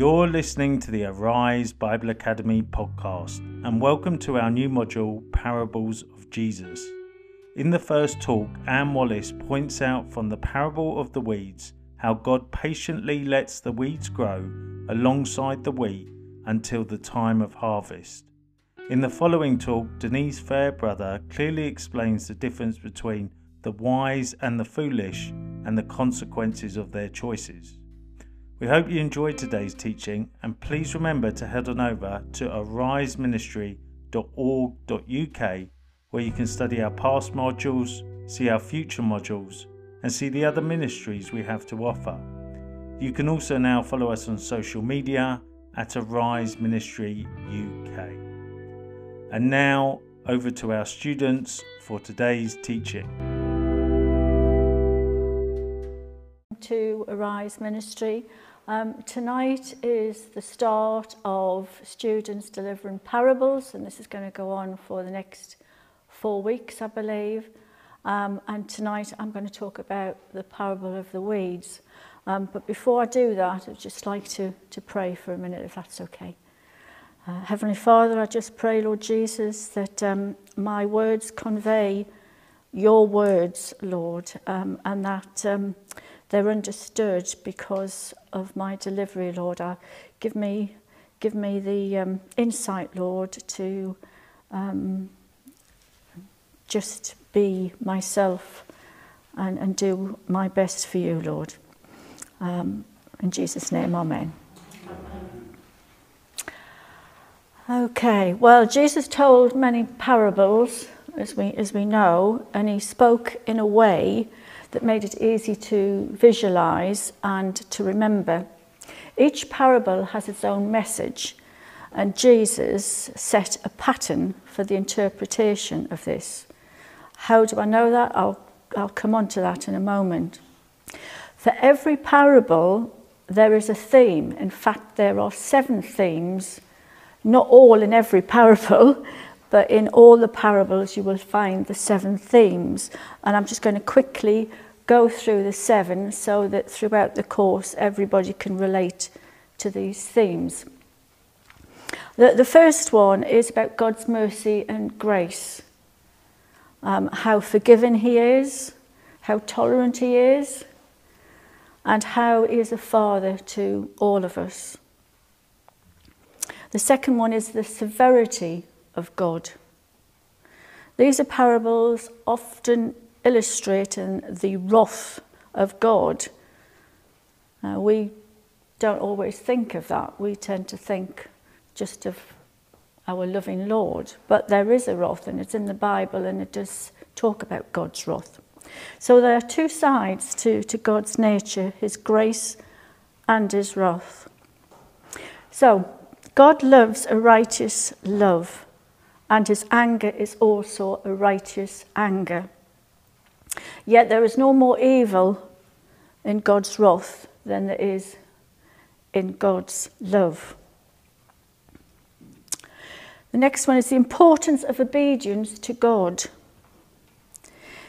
You're listening to the Arise Bible Academy podcast, and welcome to our new module, Parables of Jesus. In the first talk, Anne Wallace points out from the parable of the weeds how God patiently lets the weeds grow alongside the wheat until the time of harvest. In the following talk, Denise Fairbrother clearly explains the difference between the wise and the foolish and the consequences of their choices. We hope you enjoyed today's teaching and please remember to head on over to ariseministry.org.uk where you can study our past modules, see our future modules, and see the other ministries we have to offer. You can also now follow us on social media at Arise Ministry UK. And now over to our students for today's teaching. To Arise Ministry. Um, tonight is the start of students delivering parables, and this is going to go on for the next four weeks, I believe. Um, and tonight I'm going to talk about the parable of the weeds. Um, but before I do that, I'd just like to, to pray for a minute, if that's okay. Uh, Heavenly Father, I just pray, Lord Jesus, that um, my words convey your words, Lord, um, and that um, they're understood because of my delivery, Lord. I, give me, give me the um, insight, Lord, to um, just be myself and, and do my best for you, Lord. Um, in Jesus' name, Amen. Okay, well, Jesus told many parables, as we, as we know, and he spoke in a way that made it easy to visualize and to remember. Each parable has its own message, and Jesus set a pattern for the interpretation of this. How do I know that? I'll, I'll come on to that in a moment. For every parable, there is a theme. In fact, there are seven themes, not all in every parable, but in all the parables you will find the seven themes. And I'm just going to quickly go through the seven so that throughout the course everybody can relate to these themes. The, the first one is about God's mercy and grace, um, how forgiving He is, how tolerant He is, and how He is a Father to all of us. The second one is the severity of God. These are parables often illustrating the wrath of God. We don't always think of that. We tend to think just of our loving Lord. But there is a wrath, and it's in the Bible, and it does talk about God's wrath. So there are two sides to, to God's nature his grace and his wrath. So, God loves a righteous love and his anger is also a righteous anger. Yet there is no more evil in God's wrath than there is in God's love. The next one is the importance of obedience to God.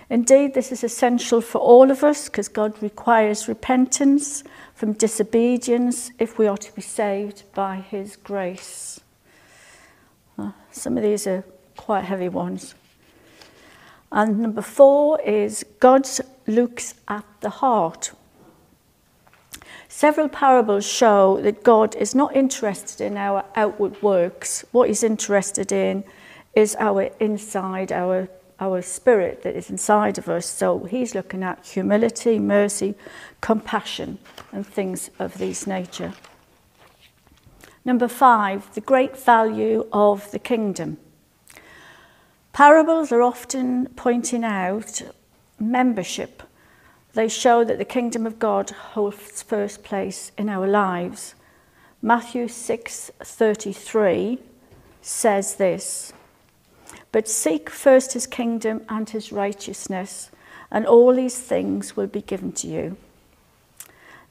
Indeed, this is essential for all of us because God requires repentance from disobedience if we are to be saved by His grace. Some of these are quite heavy ones. And number four is God looks at the heart. Several parables show that God is not interested in our outward works. What he's interested in is our inside, our, our spirit that is inside of us. So he's looking at humility, mercy, compassion, and things of this nature. Number five, the great value of the kingdom. Parables are often pointing out membership. They show that the kingdom of God holds first place in our lives. Matthew 6:33 says this: "But seek first his kingdom and his righteousness, and all these things will be given to you."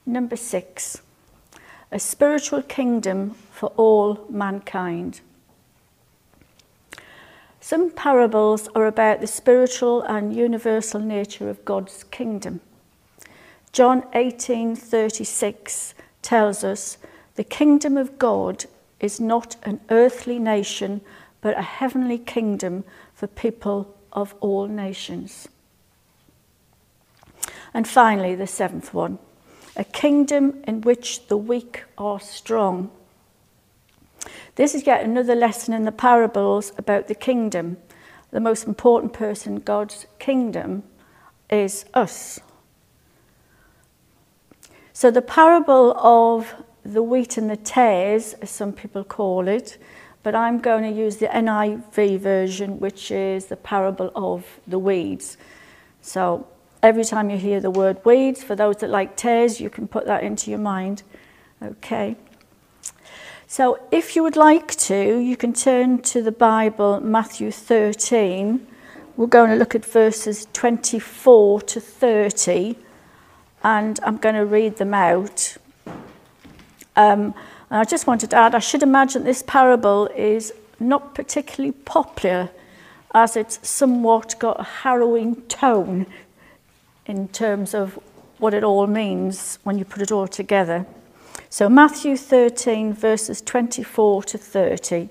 Number 6 a spiritual kingdom for all mankind. Some parables are about the spiritual and universal nature of God's kingdom. John 18:36 tells us The kingdom of God is not an earthly nation, but a heavenly kingdom for people of all nations. And finally, the seventh one a kingdom in which the weak are strong. This is yet another lesson in the parables about the kingdom. The most important person in God's kingdom is us. So, the parable of the wheat and the tares, as some people call it, but I'm going to use the NIV version, which is the parable of the weeds. So, every time you hear the word weeds, for those that like tares, you can put that into your mind. Okay. So if you would like to, you can turn to the Bible, Matthew 13. We're going to look at verses 24 to 30, and I'm going to read them out. Um, and I just wanted to add, I should imagine this parable is not particularly popular as it's somewhat got a harrowing tone in terms of what it all means when you put it all together. So, Matthew 13, verses 24 to 30.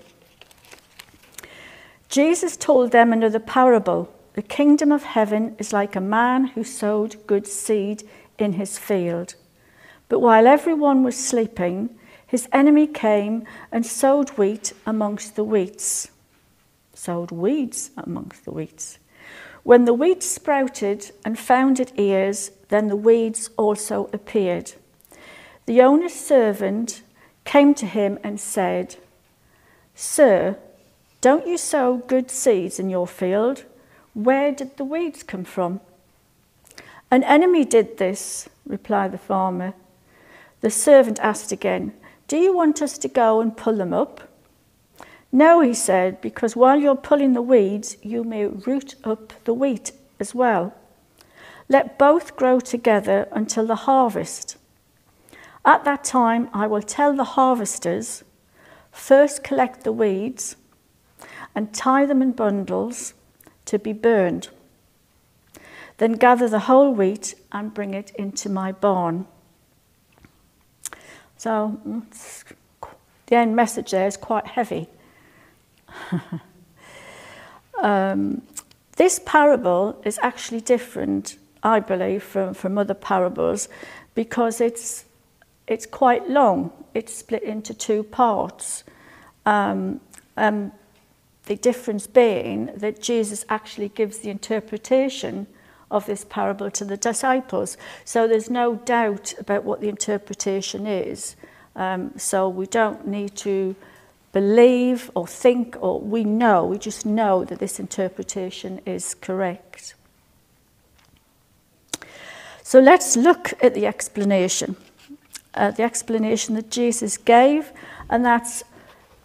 Jesus told them another parable. The kingdom of heaven is like a man who sowed good seed in his field. But while everyone was sleeping, his enemy came and sowed wheat amongst the wheats. Sowed weeds amongst the wheats. When the wheat sprouted and found it ears, then the weeds also appeared. The owner's servant came to him and said, Sir, don't you sow good seeds in your field? Where did the weeds come from? An enemy did this, replied the farmer. The servant asked again, Do you want us to go and pull them up? No, he said, because while you're pulling the weeds, you may root up the wheat as well. Let both grow together until the harvest. At that time, I will tell the harvesters first collect the weeds and tie them in bundles to be burned. Then gather the whole wheat and bring it into my barn. So, mm, the end message there is quite heavy. um, this parable is actually different, I believe, from, from other parables because it's, it's quite long. It's split into two parts. Um, um, the difference being that Jesus actually gives the interpretation of this parable to the disciples. So there's no doubt about what the interpretation is. Um, so we don't need to believe or think or we know, we just know that this interpretation is correct. So let's look at the explanation. Uh, the explanation that Jesus gave, and that's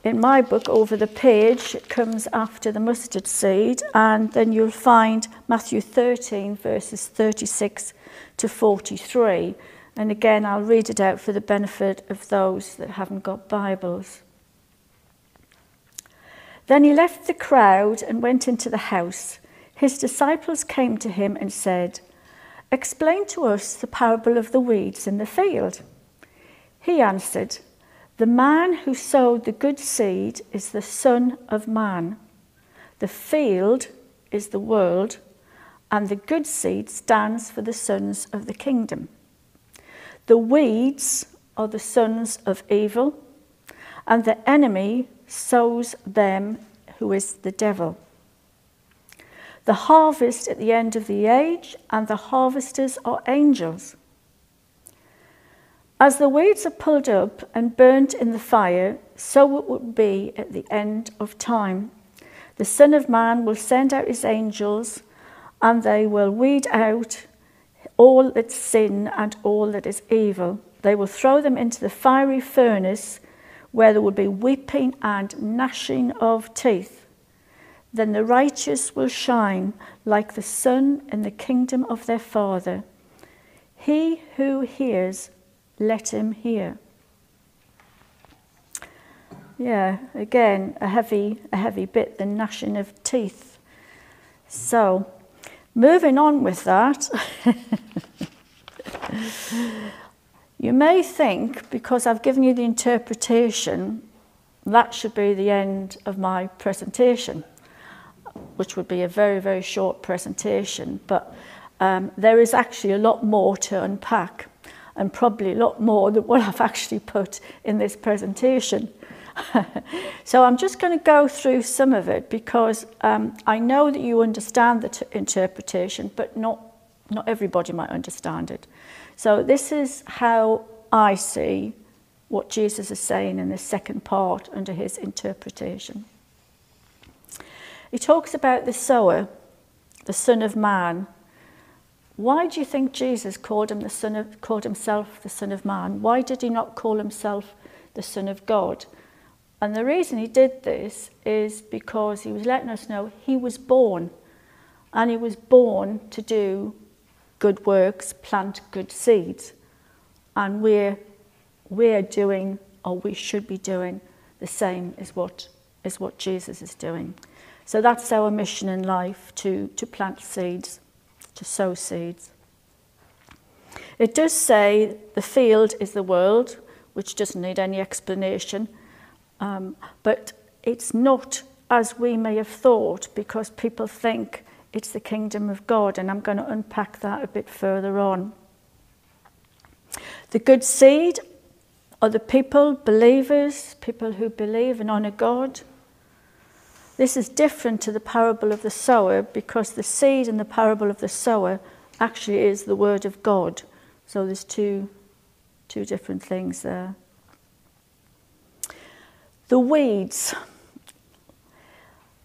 in my book over the page. It comes after the mustard seed, and then you'll find Matthew 13, verses 36 to 43. And again, I'll read it out for the benefit of those that haven't got Bibles. Then he left the crowd and went into the house. His disciples came to him and said, Explain to us the parable of the weeds in the field. He answered, The man who sowed the good seed is the Son of Man. The field is the world, and the good seed stands for the sons of the kingdom. The weeds are the sons of evil, and the enemy sows them who is the devil. The harvest at the end of the age, and the harvesters are angels. As the weeds are pulled up and burnt in the fire, so it will be at the end of time. The Son of Man will send out his angels, and they will weed out all that's sin and all that is evil. They will throw them into the fiery furnace where there will be weeping and gnashing of teeth. Then the righteous will shine like the sun in the kingdom of their Father. He who hears, let him hear. Yeah, again, a heavy, a heavy bit, the gnashing of teeth. So, moving on with that. You may think, because I've given you the interpretation, that should be the end of my presentation, which would be a very, very short presentation. But um, there is actually a lot more to unpack and probably a lot more than what I've actually put in this presentation. so I'm just going to go through some of it because um, I know that you understand the interpretation, but not, not everybody might understand it. So this is how I see what Jesus is saying in the second part under his interpretation. He talks about the sower, the son of man. Why do you think Jesus called him the son of called himself the son of man? Why did he not call himself the son of God? And the reason he did this is because he was letting us know he was born and he was born to do good works, plant good seeds. And we're, we're doing, or we should be doing, the same as what, as what Jesus is doing. So that's our mission in life to, to plant seeds, to sow seeds. It does say the field is the world, which doesn't need any explanation, um, but it's not as we may have thought because people think it's the kingdom of God, and I'm going to unpack that a bit further on. The good seed are the people, believers, people who believe and honour God. This is different to the parable of the sower because the seed in the parable of the sower actually is the word of God. So there's two, two different things there. The weeds.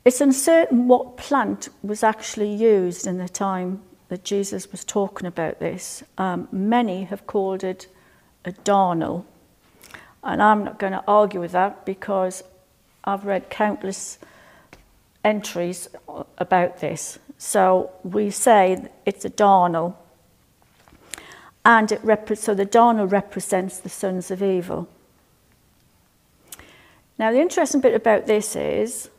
It's uncertain what plant was actually used in the time that Jesus was talking about this. Um, many have called it a darnel. And I'm not going to argue with that because I've read countless entries about this. So we say it's a darnel. And it so the darnel represents the sons of evil. Now, the interesting bit about this is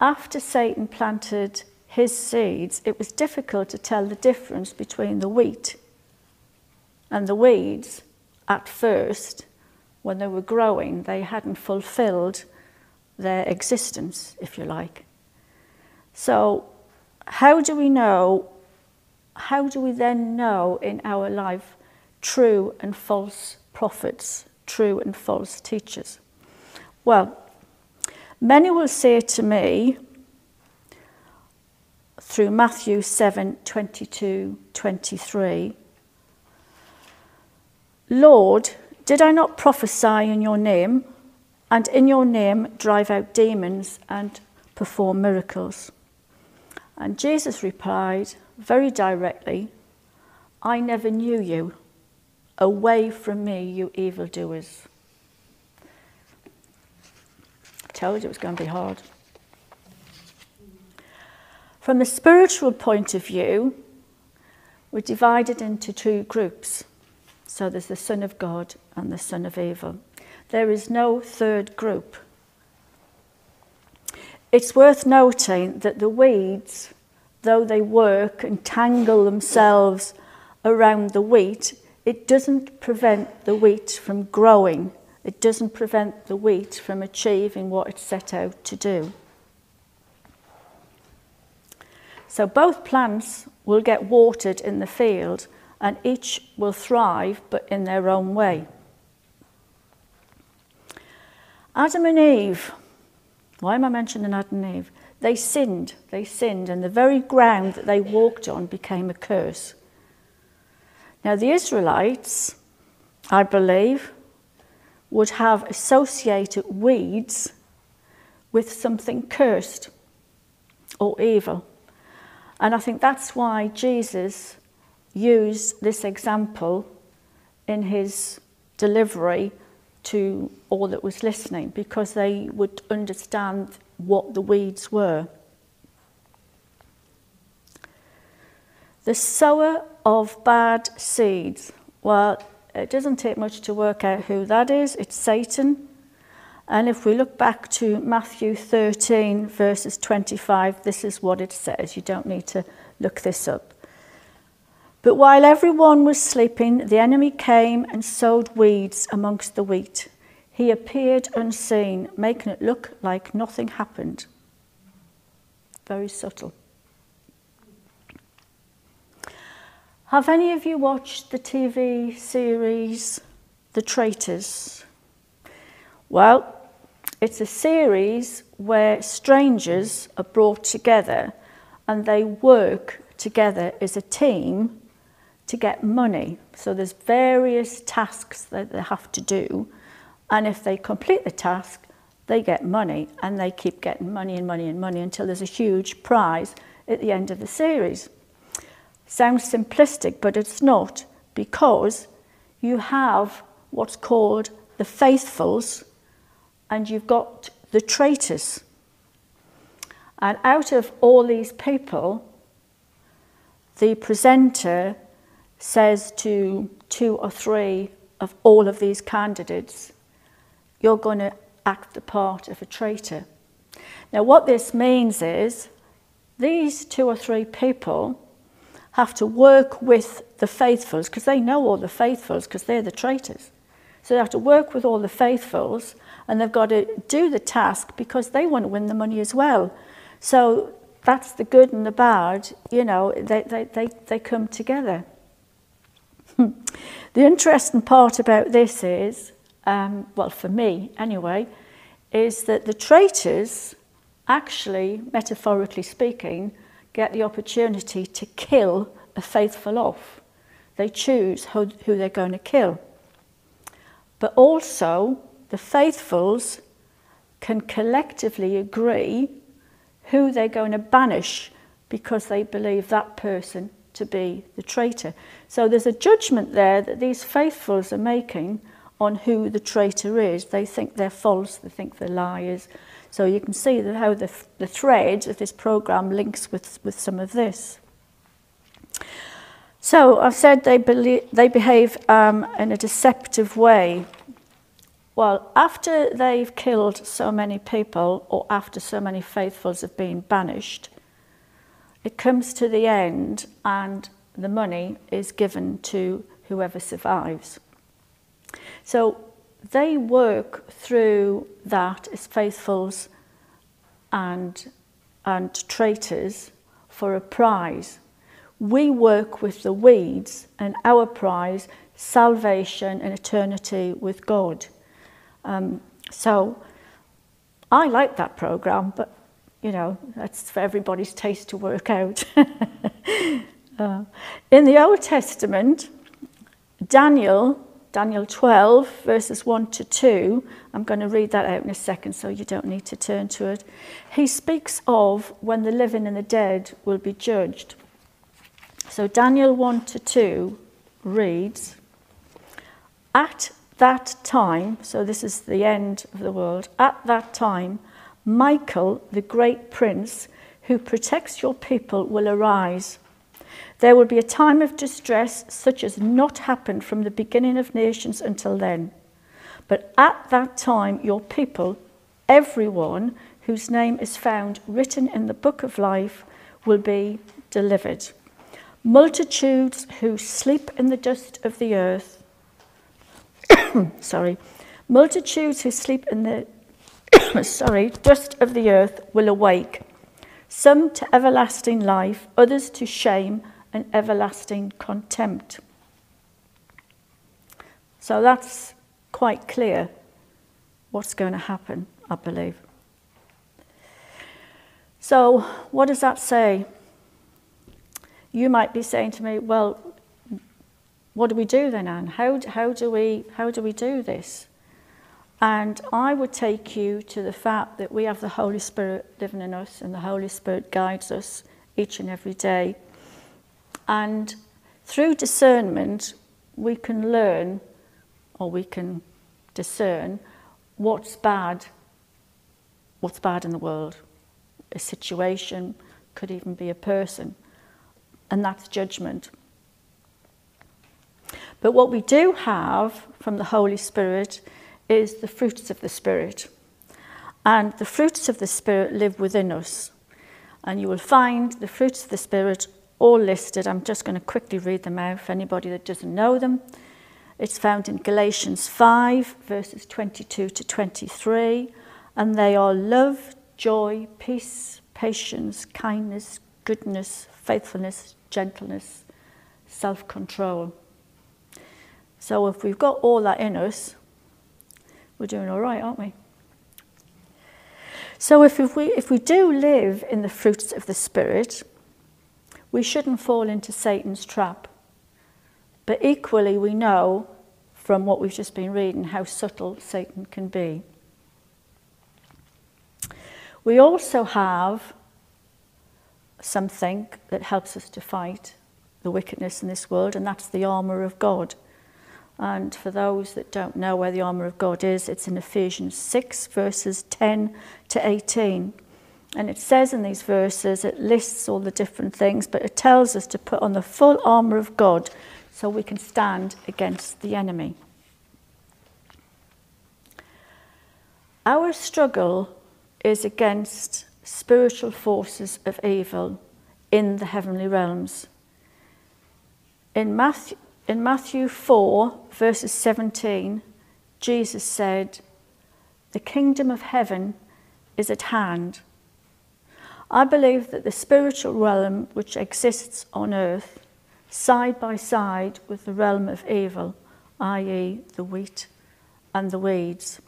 after Satan planted his seeds, it was difficult to tell the difference between the wheat and the weeds at first. When they were growing, they hadn't fulfilled their existence, if you like. So, how do we know? How do we then know in our life true and false prophets, true and false teachers? Well, Many will say to me through Matthew 7 22 23, Lord, did I not prophesy in your name, and in your name drive out demons and perform miracles? And Jesus replied very directly, I never knew you. Away from me, you evildoers. Told you it was going to be hard. From the spiritual point of view, we're divided into two groups. So there's the Son of God and the Son of Evil. There is no third group. It's worth noting that the weeds, though they work and tangle themselves around the wheat, it doesn't prevent the wheat from growing it doesn't prevent the wheat from achieving what it's set out to do. So both plants will get watered in the field and each will thrive but in their own way. Adam and Eve, why am I mentioning Adam and Eve? They sinned, they sinned, and the very ground that they walked on became a curse. Now, the Israelites, I believe, would have associated weeds with something cursed or evil. And I think that's why Jesus used this example in his delivery to all that was listening because they would understand what the weeds were. The sower of bad seeds. Well, it doesn't take much to work out who that is. It's Satan. And if we look back to Matthew 13, verses 25, this is what it says. You don't need to look this up. But while everyone was sleeping, the enemy came and sowed weeds amongst the wheat. He appeared unseen, making it look like nothing happened. Very subtle. Have any of you watched the TV series The Traitors? Well, it's a series where strangers are brought together and they work together as a team to get money. So there's various tasks that they have to do. And if they complete the task, they get money and they keep getting money and money and money until there's a huge prize at the end of the series. Sounds simplistic, but it's not because you have what's called the faithfuls and you've got the traitors. And out of all these people, the presenter says to two or three of all of these candidates, you're going to act the part of a traitor. Now, what this means is these two or three people have to work with the faithfuls because they know all the faithfuls because they're the traitors. So they have to work with all the faithfuls and they've got to do the task because they want to win the money as well. So that's the good and the bad, you know, they, they, they, they come together. the interesting part about this is, um, well, for me anyway, is that the traitors actually, metaphorically speaking, get the opportunity to kill a faithful off. They choose who, who they're going to kill. But also, the faithfuls can collectively agree who they're going to banish because they believe that person to be the traitor. So there's a judgment there that these faithfuls are making on who the traitor is. They think they're false, they think they're liars. So you can see that how the, the thread of this program links with, with some of this. So I've said they, believe, they behave um, in a deceptive way. Well, after they've killed so many people, or after so many faithfuls have been banished, it comes to the end and the money is given to whoever survives. So they work through that as faithfuls and, and traitors for a prize. We work with the weeds, and our prize, salvation and eternity with God. Um, so I like that program, but you know, that's for everybody's taste to work out. uh, in the Old Testament, Daniel Daniel 12, verses 1 to 2. I'm going to read that out in a second, so you don't need to turn to it. He speaks of when the living and the dead will be judged. So Daniel 1 to 2 reads At that time, so this is the end of the world, at that time, Michael, the great prince who protects your people, will arise there will be a time of distress such as not happened from the beginning of nations until then. But at that time, your people, everyone whose name is found written in the book of life, will be delivered. Multitudes who sleep in the dust of the earth, sorry, multitudes who sleep in the sorry, dust of the earth will awake, some to everlasting life, others to shame and everlasting contempt. So that's quite clear what's going to happen, I believe. So, what does that say? You might be saying to me, well, what do we do then, Anne? How, how, do we, how do we do this? And I would take you to the fact that we have the Holy Spirit living in us, and the Holy Spirit guides us each and every day. And through discernment, we can learn or we can discern what's bad, what's bad in the world. A situation could even be a person, and that's judgment. But what we do have from the Holy Spirit is the fruits of the Spirit. And the fruits of the Spirit live within us. And you will find the fruits of the Spirit all listed. I'm just going to quickly read them out for anybody that doesn't know them. It's found in Galatians 5, verses 22 to 23, and they are love, joy, peace, patience, kindness, goodness, faithfulness, gentleness, self control. So if we've got all that in us, we're doing all right, aren't we? So if, if, we, if we do live in the fruits of the Spirit, we shouldn't fall into Satan's trap. But equally, we know from what we've just been reading how subtle Satan can be. We also have something that helps us to fight the wickedness in this world, and that's the armour of God. And for those that don't know where the armour of God is, it's in Ephesians 6, verses 10 to 18. And it says in these verses, it lists all the different things, but it tells us to put on the full armour of God so we can stand against the enemy. Our struggle is against spiritual forces of evil in the heavenly realms. In Matthew, in Matthew 4, verses 17, Jesus said, The kingdom of heaven is at hand. I believe that the spiritual realm which exists on earth, side by side with the realm of evil, i.e., the wheat and the weeds.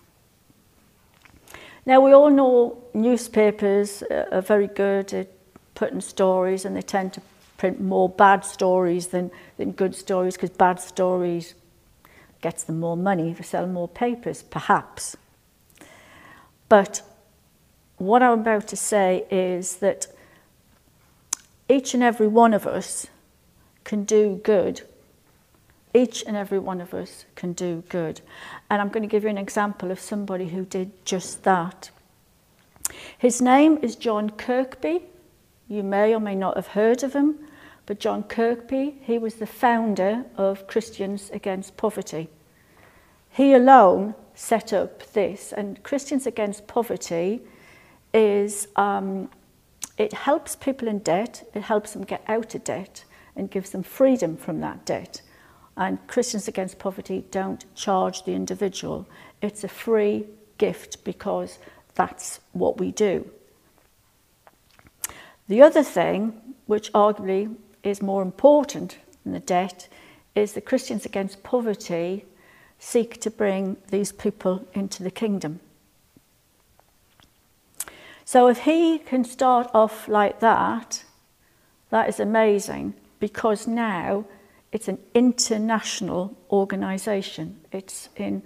Now, we all know newspapers are very good at putting stories, and they tend to print more bad stories than, than good stories because bad stories gets them more money to sell more papers, perhaps. But what I'm about to say is that each and every one of us can do good. Each and every one of us can do good. And I'm going to give you an example of somebody who did just that. His name is John Kirkby. You may or may not have heard of him, John Kirkby, he was the founder of Christians Against Poverty. He alone set up this, and Christians Against Poverty is um, it helps people in debt, it helps them get out of debt and gives them freedom from that debt. And Christians Against Poverty don't charge the individual. It's a free gift because that's what we do. The other thing, which arguably is more important than the debt, is that Christians Against Poverty seek to bring these people into the kingdom. So if he can start off like that, that is amazing because now it's an international organisation. It's in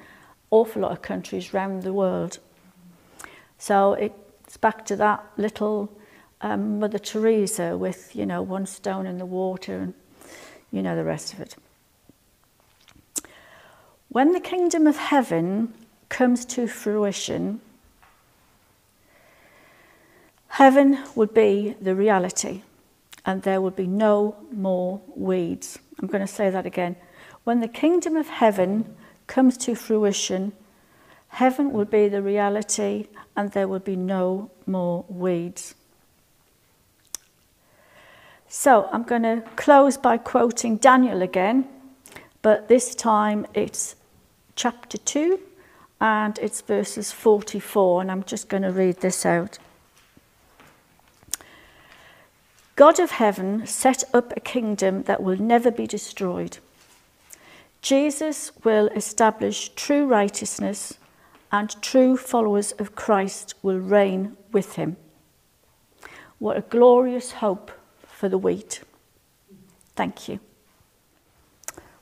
awful lot of countries around the world. So it's back to that little um, Mother Teresa with, you know, one stone in the water and you know the rest of it. When the kingdom of heaven comes to fruition, Heaven would be the reality, and there would be no more weeds. I'm going to say that again. When the kingdom of heaven comes to fruition, heaven will be the reality, and there will be no more weeds. So I'm going to close by quoting Daniel again, but this time it's chapter 2 and it's verses 44, and I'm just going to read this out. God of heaven set up a kingdom that will never be destroyed. Jesus will establish true righteousness, and true followers of Christ will reign with him. What a glorious hope for the wheat. Thank you.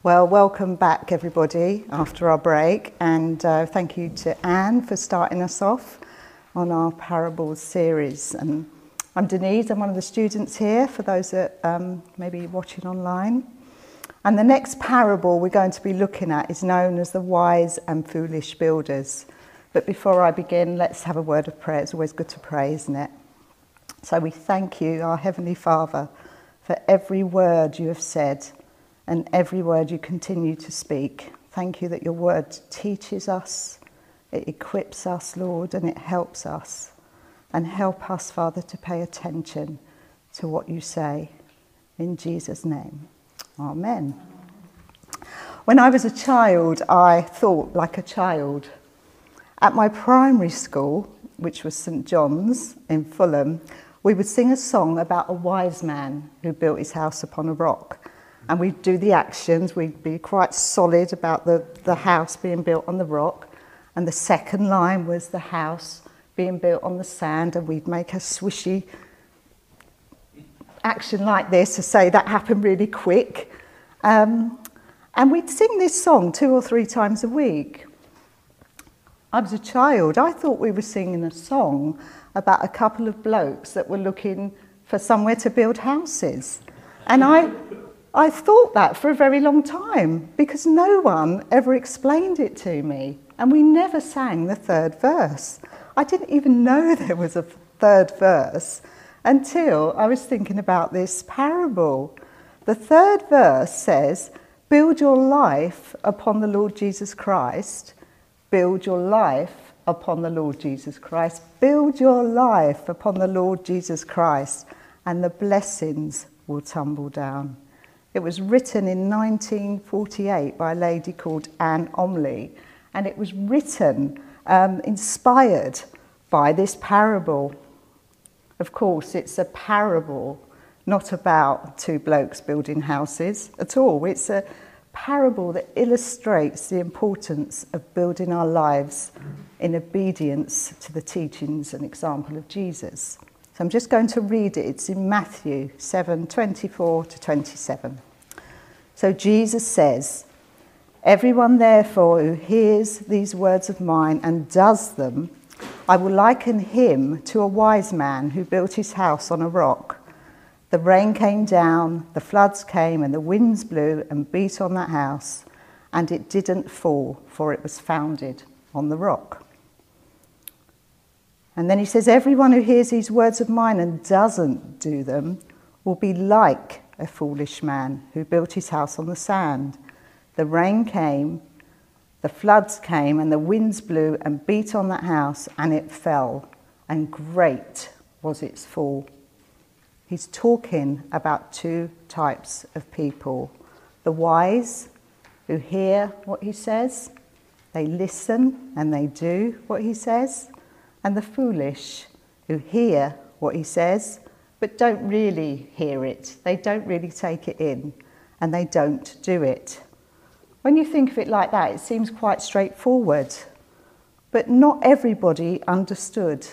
Well, welcome back, everybody, after our break, and uh, thank you to Anne for starting us off on our parables series. And I'm Denise, I'm one of the students here for those that um, may be watching online. And the next parable we're going to be looking at is known as the wise and foolish builders. But before I begin, let's have a word of prayer. It's always good to pray, isn't it? So we thank you, our Heavenly Father, for every word you have said and every word you continue to speak. Thank you that your word teaches us, it equips us, Lord, and it helps us and help us, Father, to pay attention to what you say. In Jesus' name, Amen. When I was a child, I thought like a child. At my primary school, which was St John's in Fulham, we would sing a song about a wise man who built his house upon a rock. And we'd do the actions, we'd be quite solid about the, the house being built on the rock. And the second line was the house being built on the sand, and we'd make a swishy action like this to say that happened really quick. Um, and we'd sing this song two or three times a week. I was a child. I thought we were singing a song about a couple of blokes that were looking for somewhere to build houses. And I, I thought that for a very long time because no one ever explained it to me. And we never sang the third verse. I didn't even know there was a third verse until I was thinking about this parable. The third verse says, Build your life upon the Lord Jesus Christ. Build your life upon the Lord Jesus Christ. Build your life upon the Lord Jesus Christ, and the blessings will tumble down. It was written in 1948 by a lady called Ann Omley, and it was written um, inspired by this parable of course, it's a parable, not about two blokes building houses at all. It's a parable that illustrates the importance of building our lives in obedience to the teachings and example of Jesus. So I'm just going to read it. It's in Matthew 7 24 to 27. So Jesus says, Everyone, therefore, who hears these words of mine and does them, I will liken him to a wise man who built his house on a rock. The rain came down, the floods came, and the winds blew and beat on that house, and it didn't fall, for it was founded on the rock. And then he says, Everyone who hears these words of mine and doesn't do them will be like a foolish man who built his house on the sand. The rain came, the floods came and the winds blew and beat on that house and it fell, and great was its fall. He's talking about two types of people the wise, who hear what he says, they listen and they do what he says, and the foolish, who hear what he says but don't really hear it, they don't really take it in, and they don't do it. When you think of it like that, it seems quite straightforward. But not everybody understood.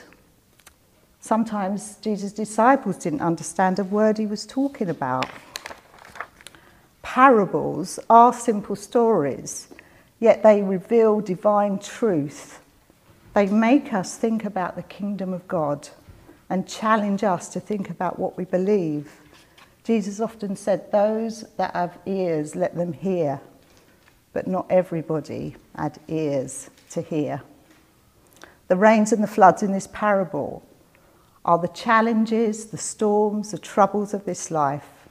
Sometimes Jesus' disciples didn't understand a word he was talking about. Parables are simple stories, yet they reveal divine truth. They make us think about the kingdom of God and challenge us to think about what we believe. Jesus often said, Those that have ears, let them hear but not everybody had ears to hear. The rains and the floods in this parable are the challenges, the storms, the troubles of this life.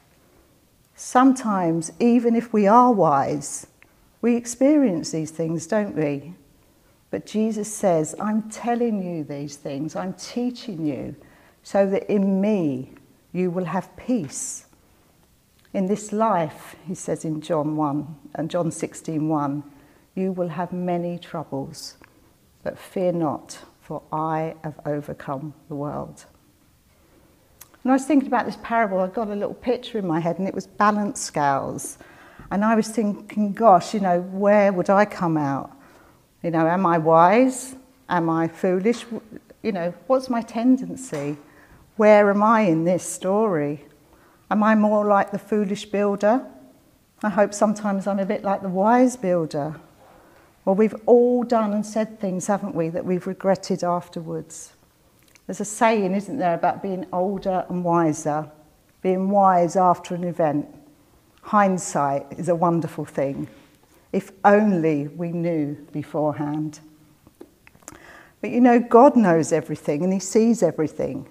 Sometimes, even if we are wise, we experience these things, don't we? But Jesus says, I'm telling you these things, I'm teaching you, so that in me you will have peace. In this life, he says in John 1 and John 16 1, you will have many troubles, but fear not, for I have overcome the world. And I was thinking about this parable, I got a little picture in my head, and it was balance scales. And I was thinking, gosh, you know, where would I come out? You know, am I wise? Am I foolish? You know, what's my tendency? Where am I in this story? Am I more like the foolish builder? I hope sometimes I'm a bit like the wise builder. Well, we've all done and said things, haven't we, that we've regretted afterwards. There's a saying, isn't there, about being older and wiser, being wise after an event. Hindsight is a wonderful thing. If only we knew beforehand. But you know, God knows everything and He sees everything.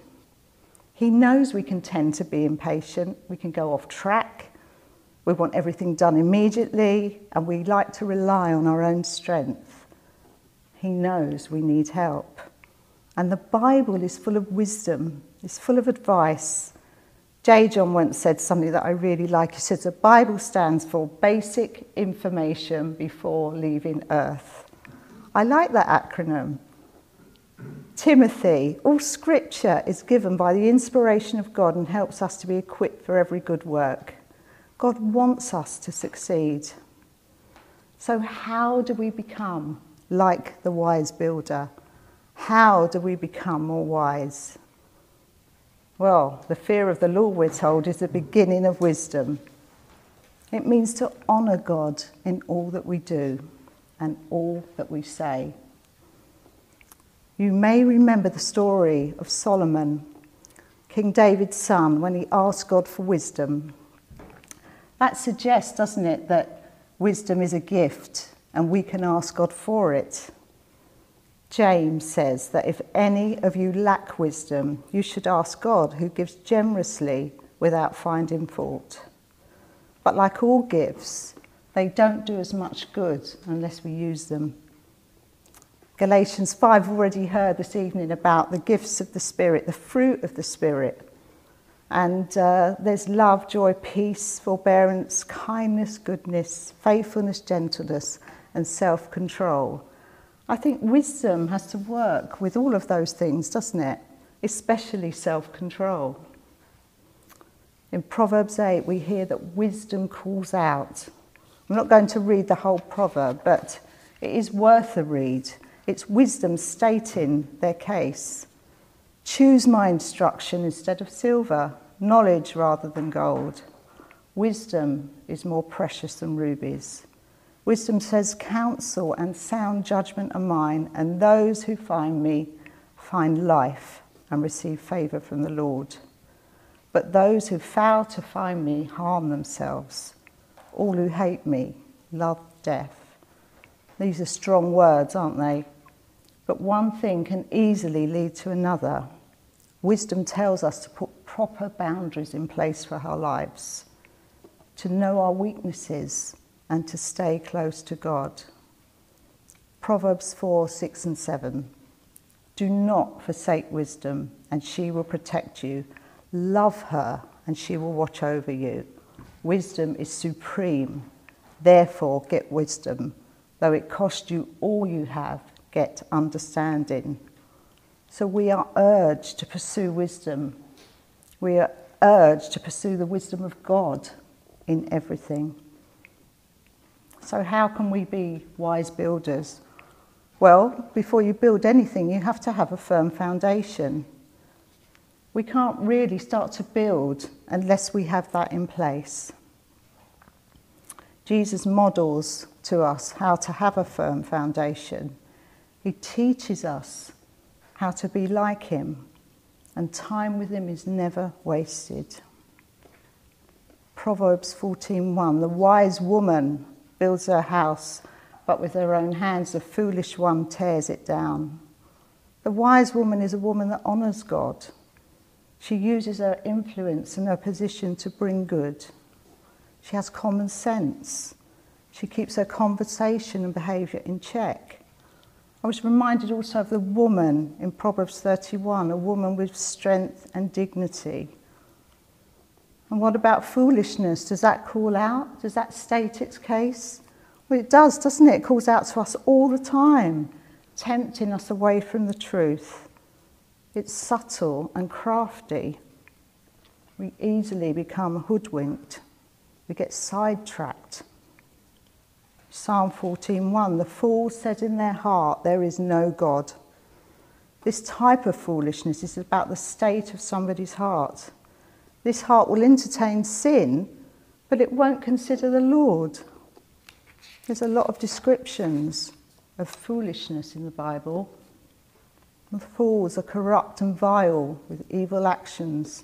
He knows we can tend to be impatient, we can go off track, we want everything done immediately, and we like to rely on our own strength. He knows we need help. And the Bible is full of wisdom, it's full of advice. J. John once said something that I really like. He says the Bible stands for basic information before leaving earth. I like that acronym. Timothy, all scripture is given by the inspiration of God and helps us to be equipped for every good work. God wants us to succeed. So, how do we become like the wise builder? How do we become more wise? Well, the fear of the Lord, we're told, is the beginning of wisdom. It means to honour God in all that we do and all that we say. You may remember the story of Solomon, King David's son, when he asked God for wisdom. That suggests, doesn't it, that wisdom is a gift and we can ask God for it. James says that if any of you lack wisdom, you should ask God, who gives generously without finding fault. But like all gifts, they don't do as much good unless we use them Galatians 5 already heard this evening about the gifts of the Spirit, the fruit of the Spirit. And uh, there's love, joy, peace, forbearance, kindness, goodness, faithfulness, gentleness, and self control. I think wisdom has to work with all of those things, doesn't it? Especially self control. In Proverbs 8, we hear that wisdom calls out. I'm not going to read the whole proverb, but it is worth a read it's wisdom stating their case. Choose my instruction instead of silver, knowledge rather than gold. Wisdom is more precious than rubies. Wisdom says, Counsel and sound judgment are mine, and those who find me find life and receive favour from the Lord. But those who fail to find me harm themselves. All who hate me love death. These are strong words, aren't they? But one thing can easily lead to another. Wisdom tells us to put proper boundaries in place for our lives, to know our weaknesses, and to stay close to God. Proverbs 4 6 and 7. Do not forsake wisdom, and she will protect you. Love her, and she will watch over you. Wisdom is supreme. Therefore, get wisdom, though it cost you all you have get understanding. So we are urged to pursue wisdom. We are urged to pursue the wisdom of God in everything. So, how can we be wise builders? Well, before you build anything, you have to have a firm foundation. We can't really start to build unless we have that in place. Jesus models to us how to have a firm foundation. He teaches us how to be like him, and time with him is never wasted. Proverbs 14:1 The wise woman builds her house, but with her own hands the foolish one tears it down. The wise woman is a woman that honors God. She uses her influence and her position to bring good. She has common sense. She keeps her conversation and behavior in check. I was reminded also of the woman in Proverbs 31, a woman with strength and dignity. And what about foolishness? Does that call out? Does that state its case? Well, it does, doesn't it? It calls out to us all the time, tempting us away from the truth. It's subtle and crafty. We easily become hoodwinked. We get sidetracked. Psalm 14:1 The fool said in their heart there is no God. This type of foolishness is about the state of somebody's heart. This heart will entertain sin, but it won't consider the Lord. There's a lot of descriptions of foolishness in the Bible. The fools are corrupt and vile with evil actions.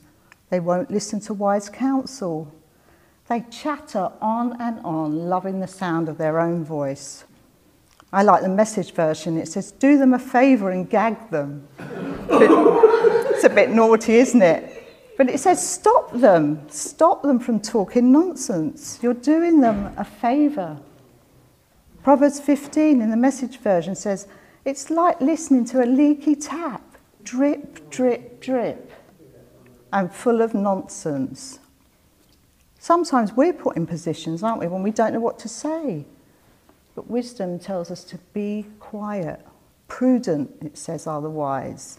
They won't listen to wise counsel. They chatter on and on, loving the sound of their own voice. I like the message version. It says, Do them a favour and gag them. it's a bit naughty, isn't it? But it says, Stop them. Stop them from talking nonsense. You're doing them a favour. Proverbs 15 in the message version says, It's like listening to a leaky tap drip, drip, drip. and full of nonsense. Sometimes we're put in positions, aren't we, when we don't know what to say. But wisdom tells us to be quiet. Prudent, it says, are the wise.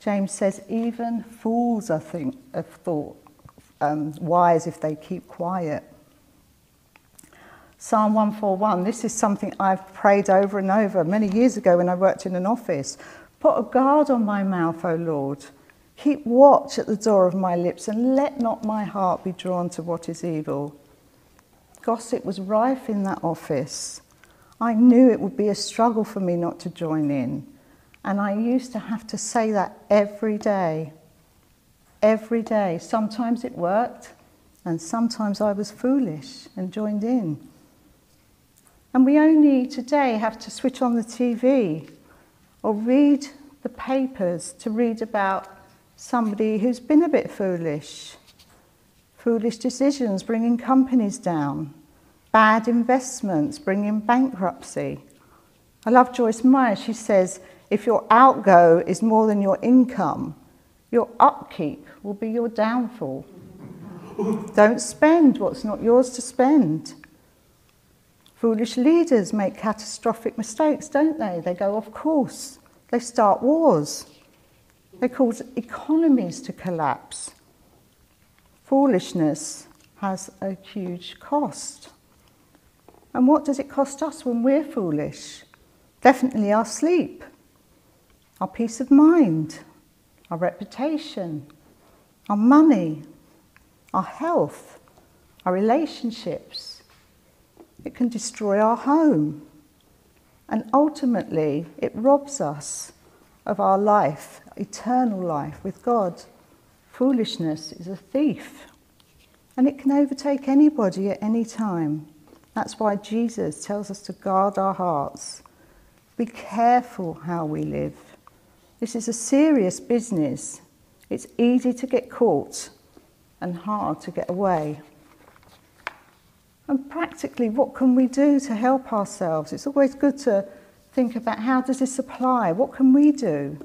James says, even fools are, think, are thought um, wise if they keep quiet. Psalm 141, this is something I've prayed over and over many years ago when I worked in an office. Put a guard on my mouth, O Lord. Keep watch at the door of my lips, and let not my heart be drawn to what is evil. Gossip was rife in that office. I knew it would be a struggle for me not to join in. And I used to have to say that every day. Every day. Sometimes it worked, and sometimes I was foolish and joined in. And we only today have to switch on the TV or read the papers to read about somebody who's been a bit foolish. Foolish decisions bringing companies down, bad investments bringing bankruptcy. I love Joyce Meyer. She says, if your outgo is more than your income, your upkeep will be your downfall. Don't spend what's not yours to spend. Foolish leaders make catastrophic mistakes, don't they? They go off course. They start wars. They cause economies to collapse. Foolishness has a huge cost. And what does it cost us when we're foolish? Definitely our sleep, our peace of mind, our reputation, our money, our health, our relationships it can destroy our home. And ultimately, it robs us of our life, eternal life with God. Foolishness is a thief, and it can overtake anybody at any time. That's why Jesus tells us to guard our hearts. Be careful how we live. This is a serious business. It's easy to get caught and hard to get away. And practically, what can we do to help ourselves? It's always good to think about how does this apply? What can we do?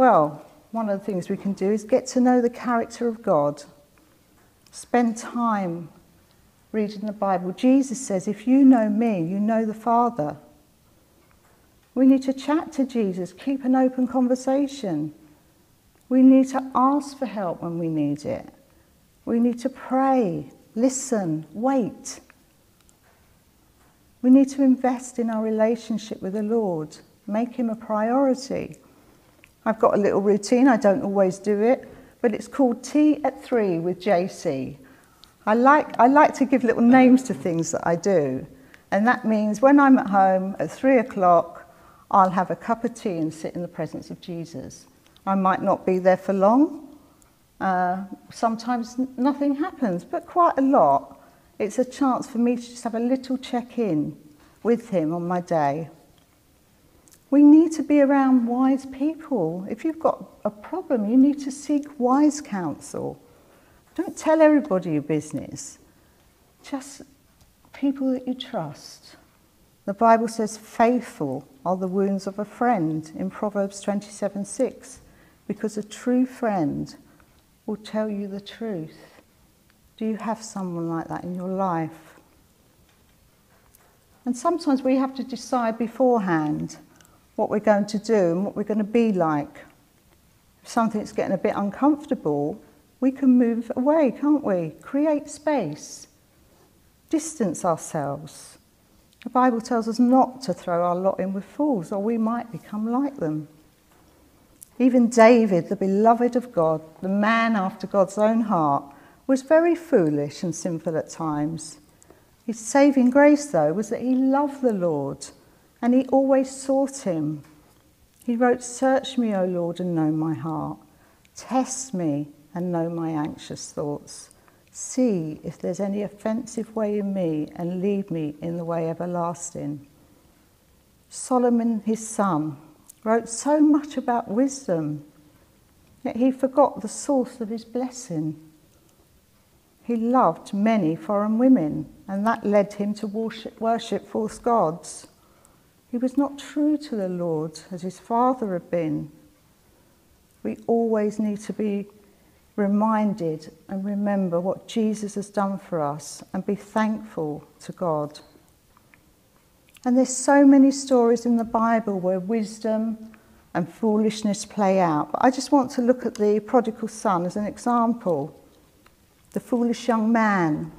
Well, one of the things we can do is get to know the character of God. Spend time reading the Bible. Jesus says, if you know me, you know the Father. We need to chat to Jesus, keep an open conversation. We need to ask for help when we need it. We need to pray listen, wait. We need to invest in our relationship with the Lord, make Him a priority. I've got a little routine, I don't always do it, but it's called Tea at Three with JC. I like, I like to give little names to things that I do, and that means when I'm at home at three o'clock, I'll have a cup of tea and sit in the presence of Jesus. I might not be there for long, uh, sometimes nothing happens, but quite a lot. It's a chance for me to just have a little check in with him on my day. We need to be around wise people. If you've got a problem, you need to seek wise counsel. Don't tell everybody your business, just people that you trust. The Bible says, faithful are the wounds of a friend in Proverbs 27 6, because a true friend will tell you the truth. Do you have someone like that in your life? And sometimes we have to decide beforehand what we're going to do and what we're going to be like. If something's getting a bit uncomfortable, we can move away, can't we? Create space, distance ourselves. The Bible tells us not to throw our lot in with fools, or we might become like them. Even David, the beloved of God, the man after God's own heart, was very foolish and sinful at times. His saving grace, though, was that he loved the Lord and he always sought him. He wrote, Search me, O Lord, and know my heart. Test me and know my anxious thoughts. See if there's any offensive way in me and lead me in the way everlasting. Solomon, his son, wrote so much about wisdom, yet he forgot the source of his blessing. He loved many foreign women, and that led him to worship, worship false gods. He was not true to the Lord as his father had been. We always need to be reminded and remember what Jesus has done for us and be thankful to God. And there's so many stories in the Bible where wisdom and foolishness play out. But I just want to look at the prodigal son as an example. The foolish young man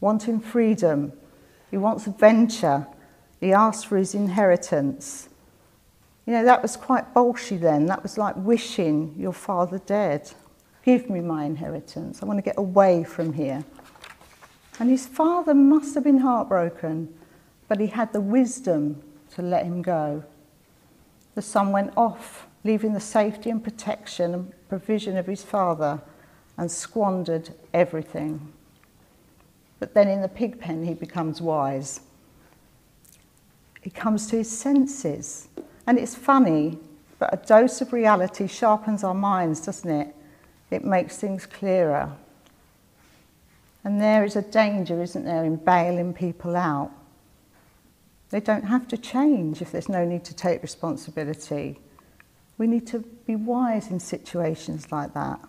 wanting freedom, he wants adventure, he asked for his inheritance. You know, that was quite bolshy then. That was like wishing your father dead. Give me my inheritance. I want to get away from here. And his father must have been heartbroken, but he had the wisdom to let him go. The son went off, leaving the safety and protection and provision of his father, and squandered everything. But then in the pig pen, he becomes wise. He comes to his senses. And it's funny, but a dose of reality sharpens our minds, doesn't it? It makes things clearer. And there is a danger, isn't there, in bailing people out. They don't have to change if there's no need to take responsibility. We need to be wise in situations like that.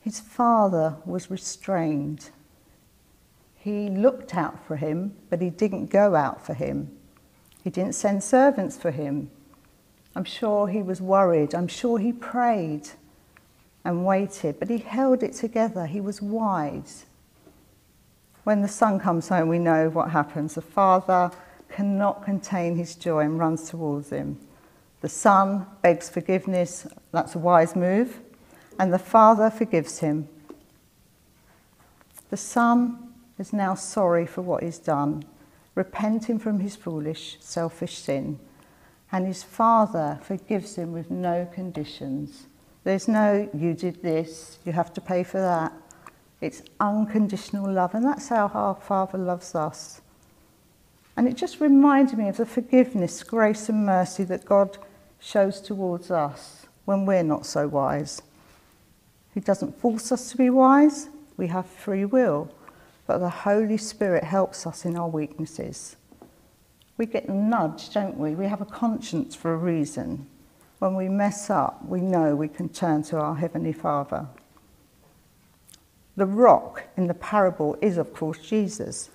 His father was restrained. He looked out for him, but he didn't go out for him. He didn't send servants for him. I'm sure he was worried. I'm sure he prayed and waited, but he held it together. He was wise. When the son comes home, we know what happens. The father cannot contain his joy and runs towards him. The son begs forgiveness, that's a wise move, and the father forgives him. The son is now sorry for what he's done, repenting from his foolish, selfish sin, and his father forgives him with no conditions. There's no, you did this, you have to pay for that. It's unconditional love, and that's how our Father loves us. And it just reminded me of the forgiveness, grace, and mercy that God shows towards us when we're not so wise. He doesn't force us to be wise, we have free will, but the Holy Spirit helps us in our weaknesses. We get nudged, don't we? We have a conscience for a reason. When we mess up, we know we can turn to our Heavenly Father. The rock in the parable is, of course, Jesus.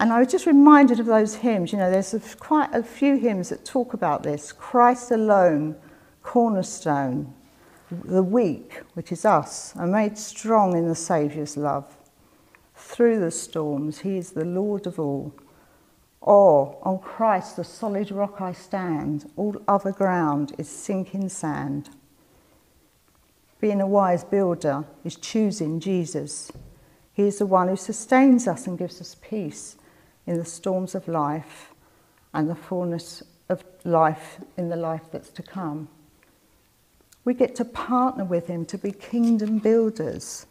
And I was just reminded of those hymns. You know, there's a, quite a few hymns that talk about this Christ alone, cornerstone, the weak, which is us, are made strong in the Saviour's love. Through the storms, He is the Lord of all. Or, on Christ, the solid rock I stand, all other ground is sinking sand. Being a wise builder is choosing Jesus. He is the one who sustains us and gives us peace in the storms of life and the fullness of life in the life that's to come. We get to partner with Him to be kingdom builders.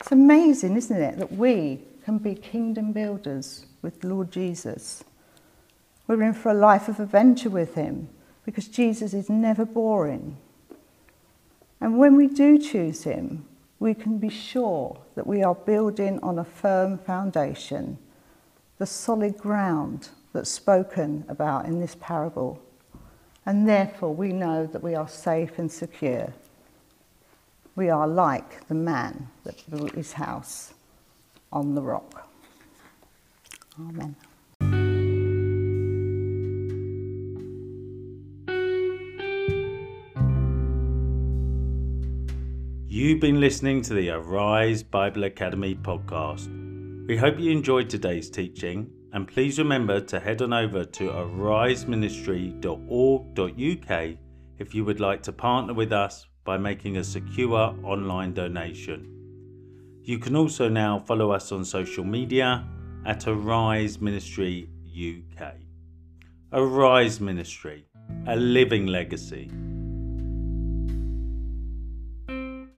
It's amazing, isn't it, that we can be kingdom builders with Lord Jesus. We're in for a life of adventure with Him because Jesus is never boring. And when we do choose Him, we can be sure that we are building on a firm foundation, the solid ground that's spoken about in this parable. And therefore, we know that we are safe and secure. We are like the man that built his house on the rock. Amen. You've been listening to the Arise Bible Academy podcast. We hope you enjoyed today's teaching and please remember to head on over to ariseministry.org.uk if you would like to partner with us by making a secure online donation. You can also now follow us on social media at Arise Ministry UK. Arise Ministry, a living legacy.